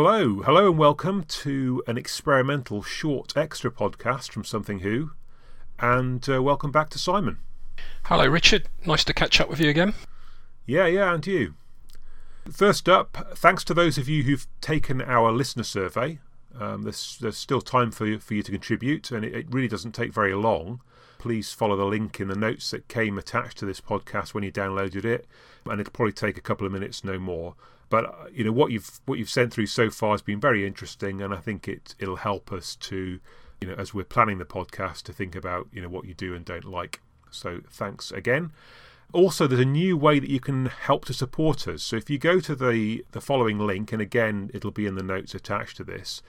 Hello, hello, and welcome to an experimental short extra podcast from Something Who, and uh, welcome back to Simon. Hello, Richard. Nice to catch up with you again. Yeah, yeah, and you. First up, thanks to those of you who've taken our listener survey. Um, there's, there's still time for you, for you to contribute, and it, it really doesn't take very long. Please follow the link in the notes that came attached to this podcast when you downloaded it, and it'll probably take a couple of minutes, no more. But uh, you know what you've what you've sent through so far has been very interesting, and I think it it'll help us to, you know, as we're planning the podcast, to think about you know what you do and don't like. So thanks again. Also, there's a new way that you can help to support us. So if you go to the the following link, and again it'll be in the notes attached to this,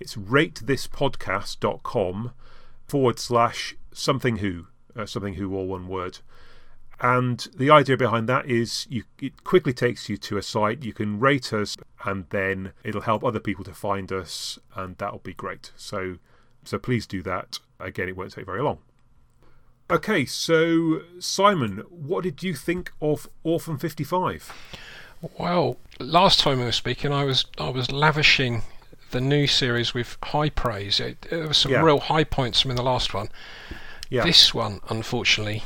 it's ratethispodcast.com forward slash something who uh, something who all one word. And the idea behind that is you, it quickly takes you to a site. You can rate us, and then it'll help other people to find us, and that'll be great. So, so please do that. Again, it won't take very long. Okay, so Simon, what did you think of Orphan 55? Well, last time we were speaking, I was I was lavishing the new series with high praise. It, there were some Yeah. real high points from in the last one. Yeah. This one, unfortunately,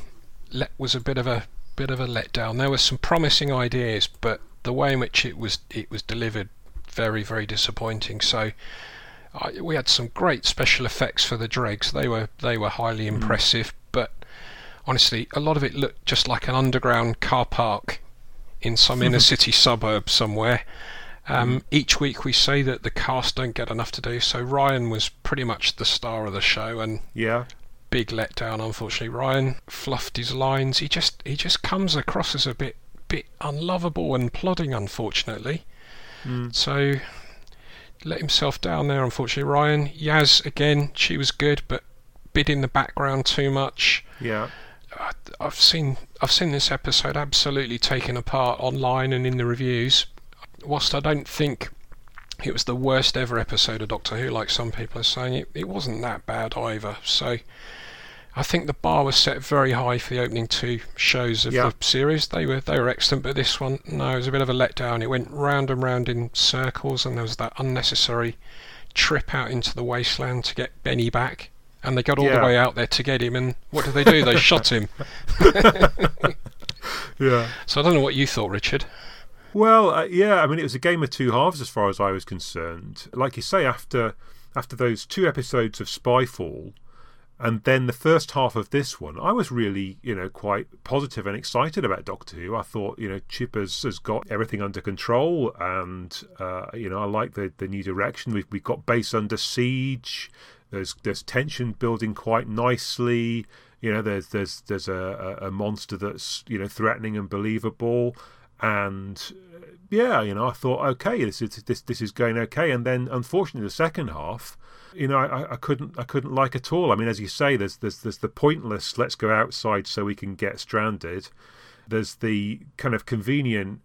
let, was a bit of a bit of a letdown. There were some promising ideas, but the way in which it was it was delivered, very very disappointing. So. I, we had some great special effects for the dregs. They were they were highly impressive, but honestly, a lot of it looked just like an underground car park in some inner city suburb somewhere. Um, each week we say that the cast don't get enough to do, so Ryan was pretty much the star of the show, and Yeah, big letdown. Unfortunately, Ryan fluffed his lines. He just he just comes across as a bit bit unlovable and plodding. Unfortunately, hmm. so let himself down there. Unfortunately, Ryan Yaz again. She was good, but bit in the background too much. yeah, I- I've seen I've seen this episode absolutely taken apart online and in the reviews. Whilst I don't think it was the worst ever episode of Doctor Who, like some people are saying, it, it wasn't that bad either. So I think the bar was set very high for the opening two shows of Yeah. the series. They were they were excellent, but this one no, it was a bit of a letdown. It went round and round in circles, and there was that unnecessary trip out into the wasteland to get Benni back. And they got all Yeah. the way out there to get him, and what did they do? They shot him. yeah. So I don't know what you thought, Richard. Well, uh, yeah, I mean, it was a game of two halves as far as I was concerned. Like you say, after after those two episodes of Spyfall, and then the first half of this one, I was really, you know, quite positive and excited about Doctor Who. I thought, you know, Chip has, has got everything under control, and uh, you know, I like the the new direction. We've we've got base under siege. There's there's tension building quite nicely. You know, there's there's there's a, a a monster that's you know threatening and believable, and uh, yeah, you know, I thought okay, this is this this is going okay, and then unfortunately the second half, you know, I, I couldn't I couldn't like at all. I mean, as you say, there's there's there's the pointless let's go outside so we can get stranded. There's the kind of convenient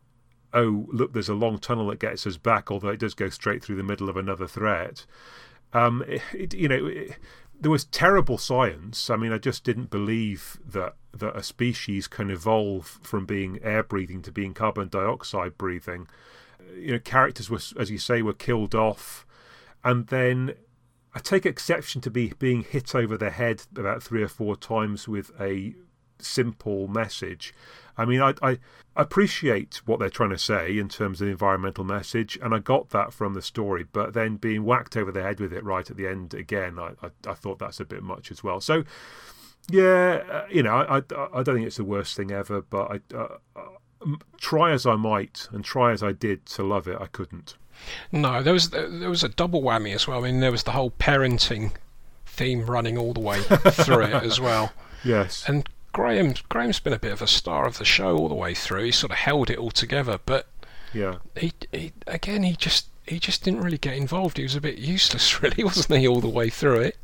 oh look, there's a long tunnel that gets us back, although it does go straight through the middle of another threat. Um, it, it, you know, it, there was terrible science. I mean, I just didn't believe that that a species can evolve from being air breathing to being carbon dioxide breathing. You know, characters were, as you say, were killed off, and then I take exception to be being hit over the head about three or four times with a simple message. I mean, I, I appreciate what they're trying to say in terms of the environmental message, and I got that from the story. But then being whacked over the head with it right at the end again, I, I, I thought that's a bit much as well. So, yeah, uh, you know, I, I, I don't think it's the worst thing ever, but I, uh, uh, try as I might and try as I did to love it, I couldn't. No, there was there was a double whammy as well. I mean, there was the whole parenting theme running all the way through it as well. Yes. And Graham Graham's been a bit of a star of the show all the way through. He sort of held it all together, but Yeah. he, he again he just he just didn't really get involved. He was a bit useless, really, wasn't he, all the way through it?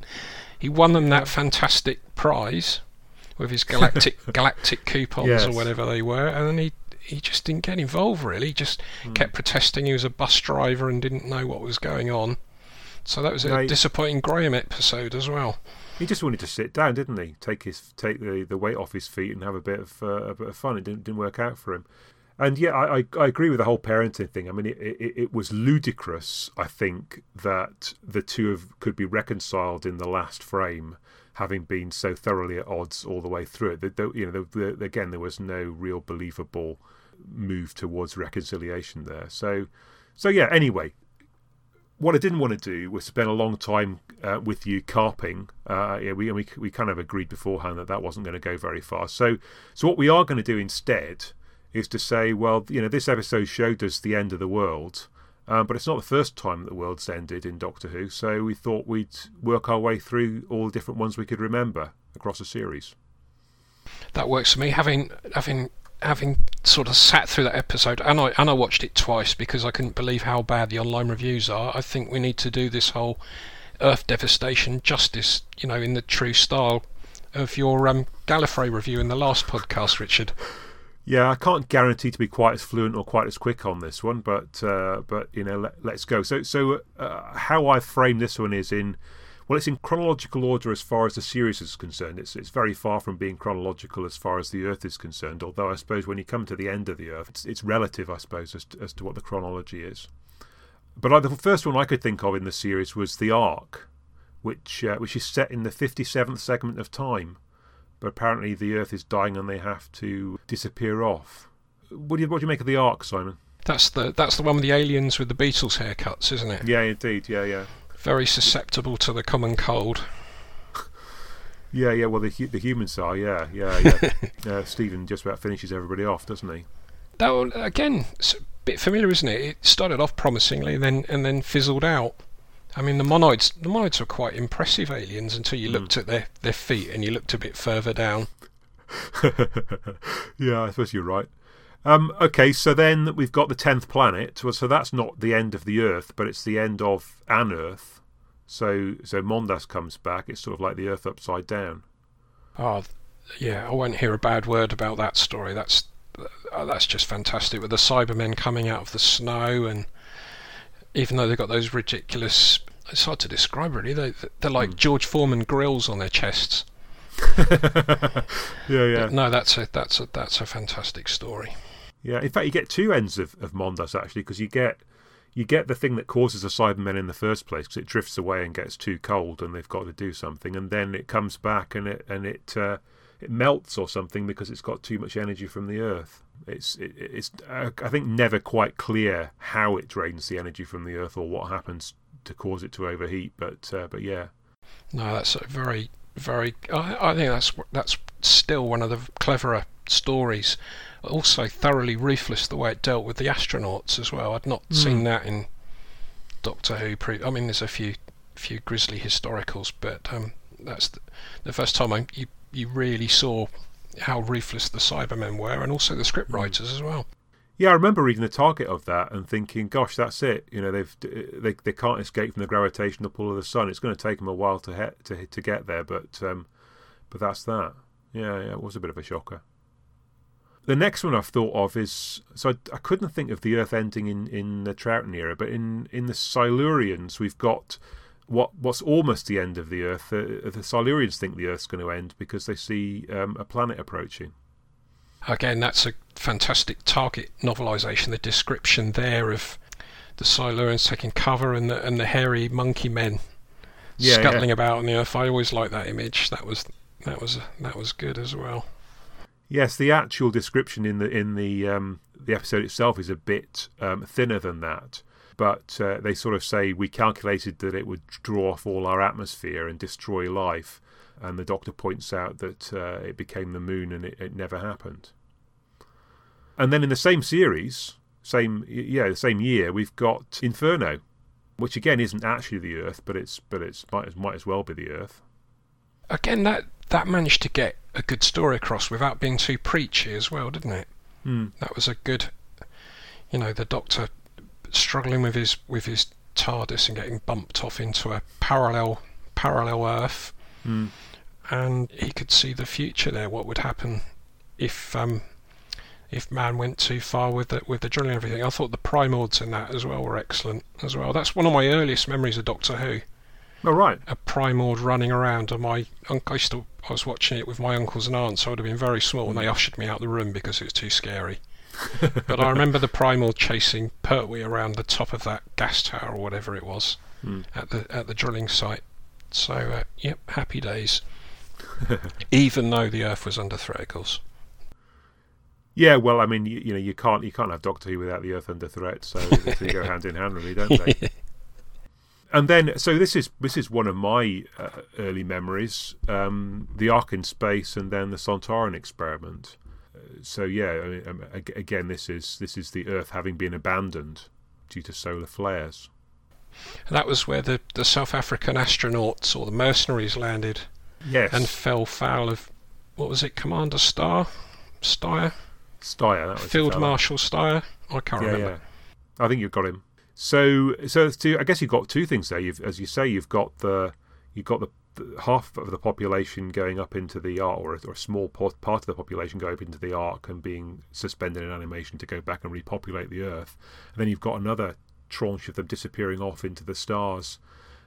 He won them that fantastic prize with his galactic galactic coupons Yes. or whatever they were, and then he he just didn't get involved. Really, he just hmm. kept protesting. He was a bus driver and didn't know what was going on. So that was a Right. disappointing Graham episode as well. He just wanted to sit down, didn't he? Take his take the, the weight off his feet and have a bit of uh, a bit of fun. It didn't didn't work out for him. and yeah, I, I agree with the whole parenting thing. I mean, it, it, it, was ludicrous. I think that the two of, could be reconciled in the last frame, having been so thoroughly at odds all the way through it. The, the, you know, the, again, there was no real believable move towards reconciliation there. So, so yeah. Anyway, what I didn't want to do was spend a long time uh, with you carping. Uh, yeah, we, we we kind of agreed beforehand that that wasn't going to go very far. So, so what we are going to do instead is to say, well, you know, this episode showed us the end of the world, um, but it's not the first time that the world's ended in Doctor Who, so we thought we'd work our way through all the different ones we could remember across a series. That works for me. Having having having sort of sat through that episode, and I and I watched it twice because I couldn't believe how bad the online reviews are. I think we need to do this whole Earth devastation justice, you know, in the true style of your um, Gallifrey review in the last podcast, Richard. Yeah, I can't guarantee to be quite as fluent or quite as quick on this one, but uh, but you know, let, us go. So so uh, how I frame this one is in well, it's in chronological order as far as the series is concerned. It's it's very far from being chronological as far as the Earth is concerned. Although I suppose when you come to the end of the Earth, it's, it's relative, I suppose, as to, as to what the chronology is. But I, the first one I could think of in the series was the Ark, which uh, which is set in the fifty seventh segment of time but apparently the Earth is dying and they have to disappear off. What do you what do you make of the Ark, Simon? That's the that's the one with the aliens with the Beatles haircuts, isn't it? Yeah, indeed. Yeah, yeah. Very susceptible to the common cold. yeah, yeah. Well, the the humans are. Yeah, yeah, yeah. uh, Steven just about finishes everybody off, doesn't he? That one, again, it's a bit familiar, isn't it? It started off promisingly, then and then fizzled out. I mean, the monoids, the monoids were quite impressive aliens until you mm. looked at their, their feet and you looked a bit further down. yeah, I suppose you're right. Um, okay, so then we've got the tenth planet. Well, so that's not the end of the Earth, but it's the end of an Earth. So, so Mondas comes back. It's sort of like the Earth upside down. Oh, yeah. I won't hear a bad word about that story. That's uh, that's just fantastic. With the Cybermen coming out of the snow and even though they've got those ridiculous. It's hard to describe really. They they're like mm. George Foreman grills on their chests. yeah, yeah. But no, that's a that's a that's a fantastic story. Yeah, in fact, you get two ends of, of Mondas actually, because you get you get the thing that causes the Cybermen in the first place, because it drifts away and gets too cold, and they've got to do something, and then it comes back and it and it uh, it melts or something because it's got too much energy from the Earth. It's it, it's uh, I think never quite clear how it drains the energy from the Earth or what happens to cause it to overheat. But uh, but yeah. No, that's a very very. I, I think that's that's still one of the cleverer stories. Also, thoroughly ruthless the way it dealt with the astronauts as well. I'd not mm. seen that in Doctor Who. Pre- I mean, there's a few few grisly historicals, but um, that's the, the, first time I, you you really saw how ruthless the Cybermen were, and also the scriptwriters as well. Yeah, I remember reading the target of that and thinking, "Gosh, that's it. You know, they've they they can't escape from the gravitational pull of the sun. It's going to take them a while to he- to to get there, but um, but that's that. Yeah, yeah, it was a bit of a shocker. The next one I've thought of is so I, I couldn't think of the Earth ending in in the Troughton era, but in in the Silurians we've got what what's almost the end of the Earth. Uh, the Silurians think the Earth's going to end because they see um, a planet approaching. Again, that's a fantastic target novelisation. The description there of the Silurians taking cover and the and the hairy monkey men yeah, scuttling yeah. about on the Earth. I always like that image. That was that was that was good as well. Yes, the actual description in the in the um, the episode itself is a bit um, thinner than that but uh, they sort of say we calculated that it would draw off all our atmosphere and destroy life. And the doctor points out that uh, it became the moon and it, it, never happened. And then in the same series, same yeah, the same year, we've got Inferno, which again isn't actually the Earth, but it's but it's might, might as well be the Earth. Again, that that managed to get a good story across without being too preachy as well, didn't it? Mm. That was a good, you know, the Doctor struggling with his with his TARDIS and getting bumped off into a parallel parallel Earth, mm. and he could see the future there. What would happen if um, if man went too far with the with the drilling and everything? I thought the primords in that as well were excellent as well. That's one of my earliest memories of Doctor Who. Oh right, a primord running around, and my I to I was watching it with my uncles and aunts. I would have been very small, and they ushered me out the room because it was too scary. but I remember the Primord chasing Pertwee around the top of that gas tower or whatever it was Hmm. at the at the drilling site. So uh, yep, happy days. Even though the Earth was under threat, of course. Yeah, well, I mean, you, you know, you can't you can't have Doctor Who without the Earth under threat, so they go hand in hand, really, don't they? And then, so this is this is one of my uh, early memories: um, the Ark in space, and then the Sontaran experiment. Uh, so yeah, I mean, um, again, this is this is the Earth having been abandoned due to solar flares. And that was where the, the South African astronauts or the mercenaries landed Yes, and fell foul of what was it, Commander Starr, Styre, was Field. Marshal Styre. I can't yeah, remember. yeah. I think you've got him. So, so to, I guess you've got two things there. You've, as you say, you've got the you've got the, the half of the population going up into the ark, or, a- or a small part, part of the population going up into the ark and being suspended in animation to go back and repopulate the Earth. And then you've got another tranche of them disappearing off into the stars.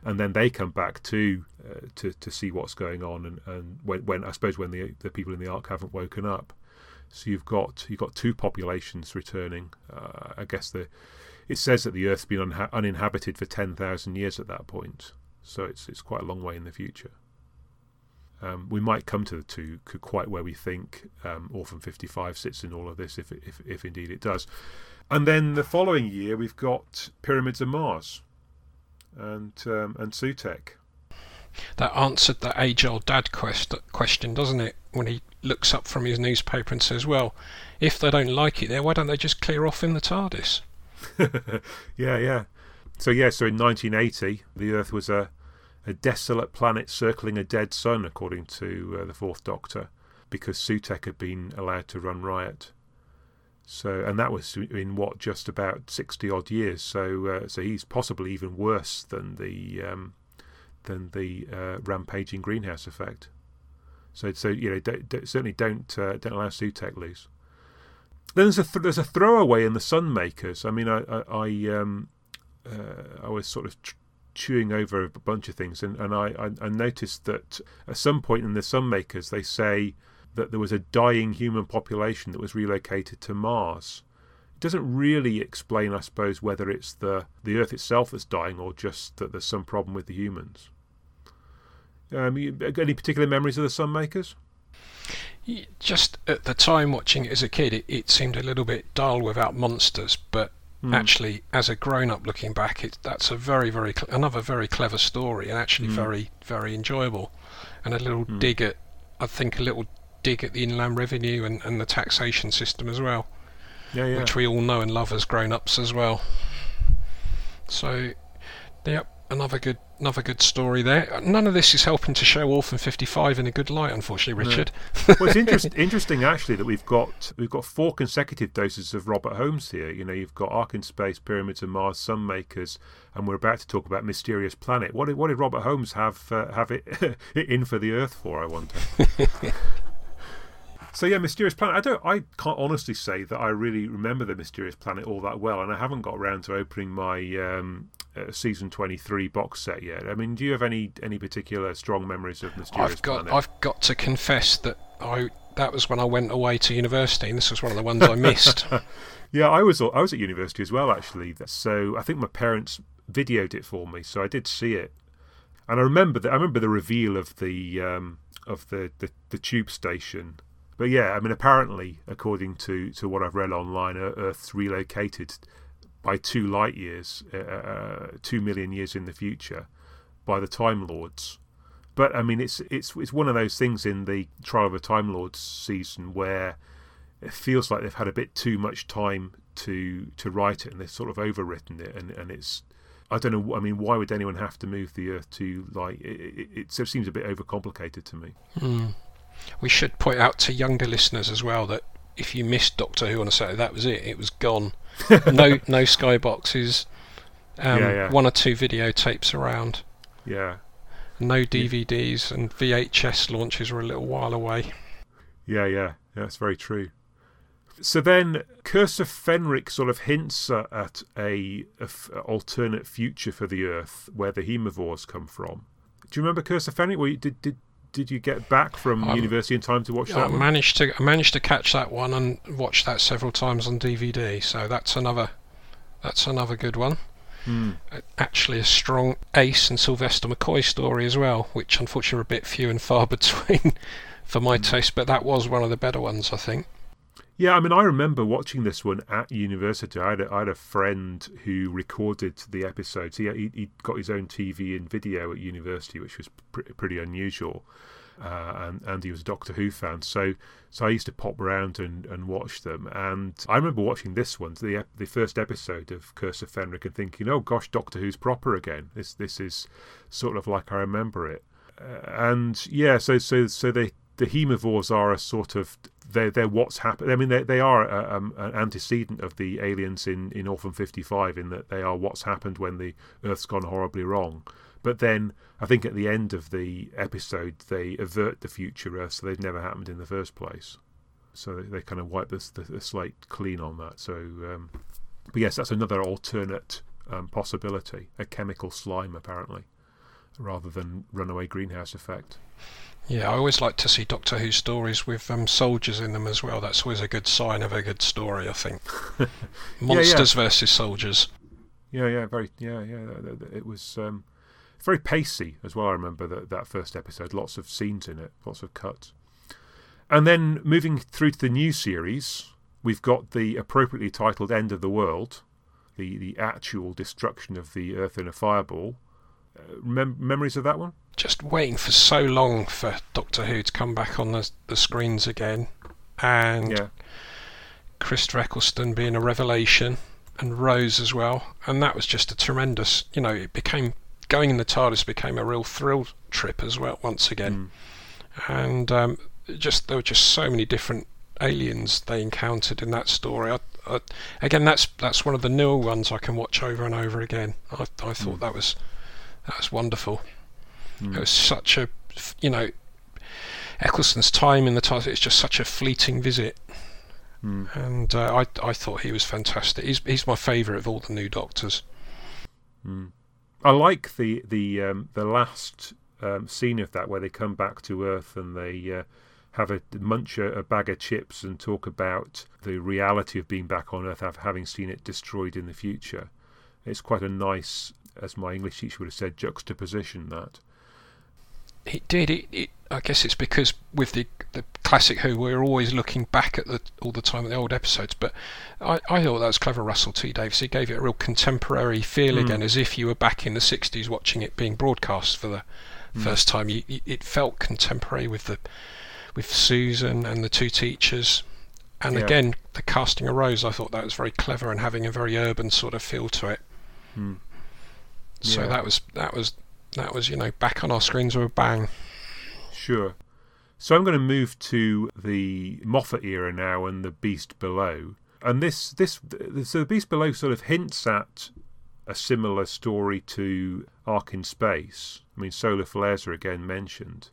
And then they come back too uh, to to see what's going on, and, and when, when I suppose when the the people in the ark haven't woken up, so you've got you've got two populations returning. Uh, I guess the it says that the Earth's been unha- uninhabited for ten thousand years at that point, so it's it's quite a long way in the future. Um, we might come to the two quite where we think um, Orphan fifty five sits in all of this, if, if if indeed it does. And then the following year we've got Pyramids of Mars, and um, and Sutekh. That answered that age-old dad quest, question, doesn't it? When he looks up from his newspaper and says, "Well, if they don't like it there, why don't they just clear off in the TARDIS?" yeah, yeah. So yeah, so in 1980, the Earth was a a desolate planet circling a dead sun, according to uh, the Fourth Doctor, because Sutekh had been allowed to run riot. So, and that was in what just about 60 odd years. So, uh, so he's possibly even worse than the um, than the uh, rampaging greenhouse effect. So, so you know, don't, don't, certainly don't uh, don't allow Sutekh loose. Then there's a th- there's a throwaway in the Sunmakers. I mean, I I, I um uh, I was sort of ch- chewing over a bunch of things, and and I, I I noticed that at some point in the Sunmakers they say that there was a dying human population that was relocated to Mars. It doesn't really explain, I suppose, whether it's the the Earth itself that's dying or just that there's some problem with the humans. Um, you, any particular memories of the Sunmakers? Just at the time watching it as a kid, it, it seemed a little bit dull without monsters, but Hmm. actually, as a grown-up looking back, it, that's a very, very cl- another very clever story, and actually Hmm. very, very enjoyable, and a little Hmm. dig at, I think, a little dig at the inland revenue and, and the taxation system as well, Yeah, yeah. which we all know and love as grown-ups as well. So, yep, another good, another good story there. None of this is helping to show Orphan 55 in a good light, unfortunately, No. Richard. well, it's interest, interesting actually that we've got we've got four consecutive doses of Robert Holmes here. You know, you've got Ark in Space, Pyramids of Mars, Sunmakers, and we're about to talk about Mysterious Planet. What did what did Robert Holmes have uh, have it in for the Earth for? I wonder. so yeah, Mysterious Planet. I don't. I can't honestly say that I really remember the Mysterious Planet all that well, and I haven't got around to opening my. Um, season 23 box set yet. I mean, do you have any any particular strong memories of Mysterious I've got Planet? I've got to confess that I that was when I went away to university, and this was one of the ones I missed. Yeah, I was I was at university as well actually. So I think my parents videoed it for me, so I did see it. And I remember that I remember the reveal of the um, of the, the, the tube station. But yeah, I mean apparently according to, to what I've read online, Earth's relocated by two light years, uh, uh, two million years in the future, by the Time Lords. But I mean, it's it's it's one of those things in the Trial of the Time Lords season where it feels like they've had a bit too much time to to write it, and they've sort of overwritten it, and and it's. I don't know. I mean, why would anyone have to move the Earth to like? It, it, it seems a bit overcomplicated to me. Hmm. We should point out to younger listeners as well that if you missed Doctor Who on a Saturday, that was it. It was gone. no no skyboxes. Um, Yeah, yeah. One or two videotapes around. Yeah, No DVDs and VHS launches were a little while away. yeah, yeah. yeah that's very true. So then, Curse of Fenric sort of hints at a, a f- alternate future for the Earth where the Haemovores come from. Do you remember Curse of Fenric? Well, did did did you get back from Um, university in time to watch I that one? managed to I managed to catch that one and watch that several times on DVD. So that's another that's another good one. Uh, Actually, a strong Ace and Sylvester McCoy story as well, which unfortunately are a bit few and far between for my Hmm. taste. But that was one of the better ones, I think. Yeah, I mean, I remember watching this one at university. I had a, I had a friend who recorded the episodes. He, he he got his own TV and video at university, which was pr- pretty unusual. Uh, and and he was a Doctor Who fan, so so I used to pop around and, and watch them. And I remember watching this one, the the first episode of Curse of Fenric, and thinking, "Oh gosh, Doctor Who's proper again. This this is sort of like I remember it." Uh, and yeah, so so so they the haemovores are a sort of they're, they're what's happened. I mean, they, they are a, um, an antecedent of the aliens in, in Orphan 55 in that they are what's happened when the Earth's gone horribly wrong. But then I think at the end of the episode, they avert the future Earth, so they've never happened in the first place. So they, they kind of wipe the, the, the slate clean on that. So, um, but yes, that's another alternate um, possibility a chemical slime, apparently, rather than runaway greenhouse effect. Yeah, I always like to see Doctor Who stories with um, soldiers in them as well. That's always a good sign of a good story, I think. Monsters versus soldiers. Yeah, yeah, very, yeah, yeah. It was um, very pacey as well. I remember that that first episode, lots of scenes in it, lots of cuts. And then moving through to the new series, we've got the appropriately titled "End of the World," the the actual destruction of the Earth in a fireball. Mem- memories of that one? Just waiting for so long for Doctor Who to come back on the the screens again, and Yeah, Chris Eccleston being a revelation, and Rose as well, and that was just a tremendous. You know, it became going in the TARDIS became a real thrill trip as well once again, and um, just there were just so many different aliens they encountered in that story. I, I, again, that's that's one of the newer ones I can watch over and over again. I, I thought that was that was wonderful. It was such a, you know, Eccleston's time in the TARDIS. It's just such a fleeting visit and uh, I I thought he was fantastic. He's he's my favourite of all the new Doctors. I like the the um, the last um, scene of that where they come back to Earth and they uh, have a munch a, a bag of chips and talk about the reality of being back on Earth, have, having seen it destroyed in the future. It's quite a nice, as my English teacher would have said, juxtaposition. That It did. It, it I guess it's because with the the classic Who, we're always looking back at the all the time at the old episodes. But I, I thought that was clever, Russell T Davies. He gave it a real contemporary feel hmm. again, as if you were back in the '60s watching it being broadcast for the hmm. first time. You, it felt contemporary with the with Susan and the two teachers. And Yeah. again, the casting arose. I thought that was very clever and having a very urban sort of feel to it. Hmm. So Yeah. that was that was that was you know back on our screens with a bang. Sure. So I'm going to move to the Moffat era now and the Beast Below. And this this so the Beast Below sort of hints at a similar story to Ark in Space. I mean, solar flares are again mentioned.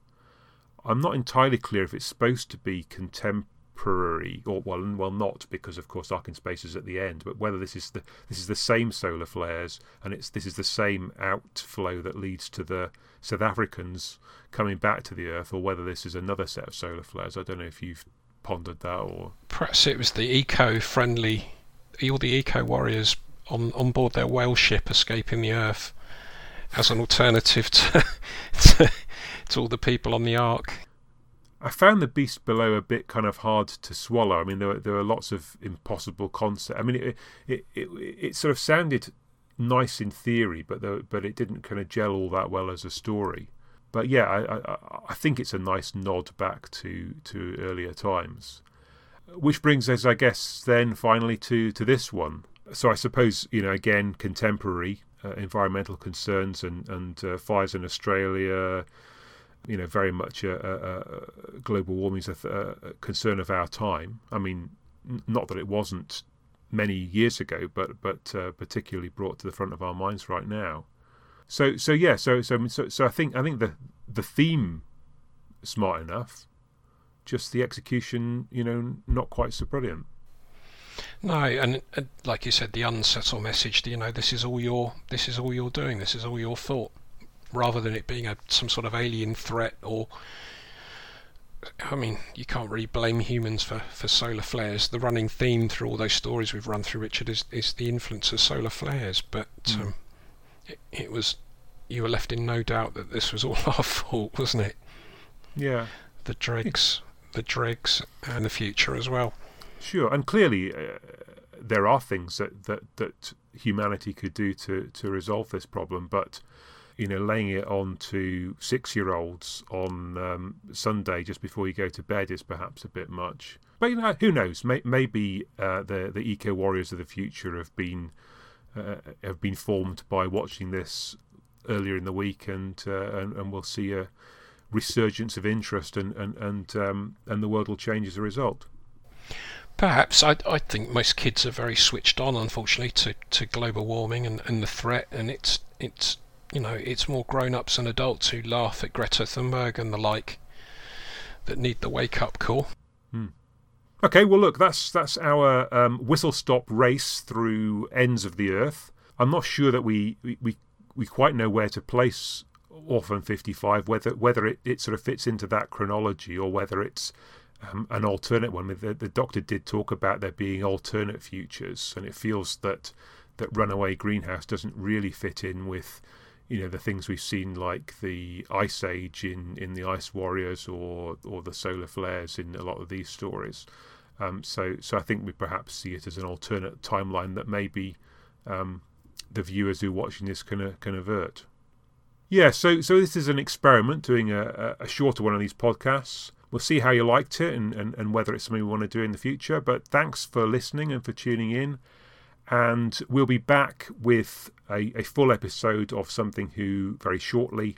I'm not entirely clear if it's supposed to be contemporary or well, well, not because of course Ark in Space is at the end, but whether this is the this is the same solar flares and it's this is the same outflow that leads to the South Africans coming back to the Earth, or whether this is another set of solar flares. I don't know if you've pondered that or Perhaps it was the eco-friendly, all the eco warriors on on board their whale ship escaping the Earth as an alternative to to, to all the people on the Ark. I found the Beast Below a bit kind of hard to swallow. I mean, there were, there were lots of impossible concepts. I mean, it, it it it sort of sounded nice in theory, but there, but it didn't kind of gel all that well as a story. But yeah, I, I I think it's a nice nod back to to earlier times, which brings us, I guess, then finally to to this one. So I suppose you know again contemporary uh, environmental concerns and and uh, fires in Australia, you know, very much a, a, a global warming is a, a concern of our time. I mean, n- not that it wasn't many years ago, but but uh, particularly brought to the front of our minds right now. So so yeah, so so so, so I think I think the the theme smart enough, just the execution, you know, not quite so brilliant. No, and, and like you said, the unsubtle message. You know, this is all your this is all you're doing. This is all your fault. Rather than it being a some sort of alien threat or I mean, you can't really blame humans for, for solar flares. The running theme through all those stories we've run through, Richard, is, is the influence of solar flares. But mm. um, it, it, was you were left in no doubt that this was all our fault, wasn't it? Yeah. The dregs, the dregs, and the future as well. Sure, and clearly uh, there are things that, that, that humanity could do to, to resolve this problem, but you know, laying it on to six-year-olds on um, Sunday just before you go to bed is perhaps a bit much. But you know, who knows? May- maybe uh, the the eco warriors of the future have been uh, have been formed by watching this earlier in the week, and uh, and, and we'll see a resurgence of interest, and and and um, and the world will change as a result. Perhaps I, I think most kids are very switched on, unfortunately, to, to global warming and, and the threat, and it's it's you know, it's more grown-ups and adults who laugh at Greta Thunberg and the like that need the wake-up call. Hmm. Okay, well, look, that's that's our um, whistle-stop race through ends of the Earth. I'm not sure that we we, we quite know where to place Orphan 55, whether whether it, it sort of fits into that chronology or whether it's um, an alternate one. The, the Doctor did talk about there being alternate futures, and it feels that that Runaway Greenhouse doesn't really fit in with you know the things we've seen like the ice age in in the ice warriors or or the solar flares in a lot of these stories. Um, so so I think we perhaps see it as an alternate timeline that maybe um, the viewers who are watching this can uh, can avert. Yeah so so this is an experiment doing a, a shorter one of these podcasts. We'll see how you liked it and, and, and whether it's something we want to do in the future but thanks for listening and for tuning in and we'll be back with a, a full episode of Something Who very shortly.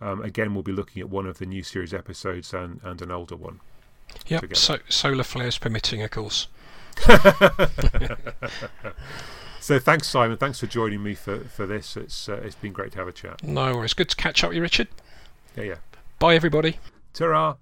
Um, again, we'll be looking at one of the new series episodes and, and an older one. Yep, so, solar flares permitting, of course. so thanks, Simon. Thanks for joining me for, for this. It's uh, it's been great to have a chat. No worries. Good to catch up with you, Richard. Yeah, yeah. Bye, everybody. Ta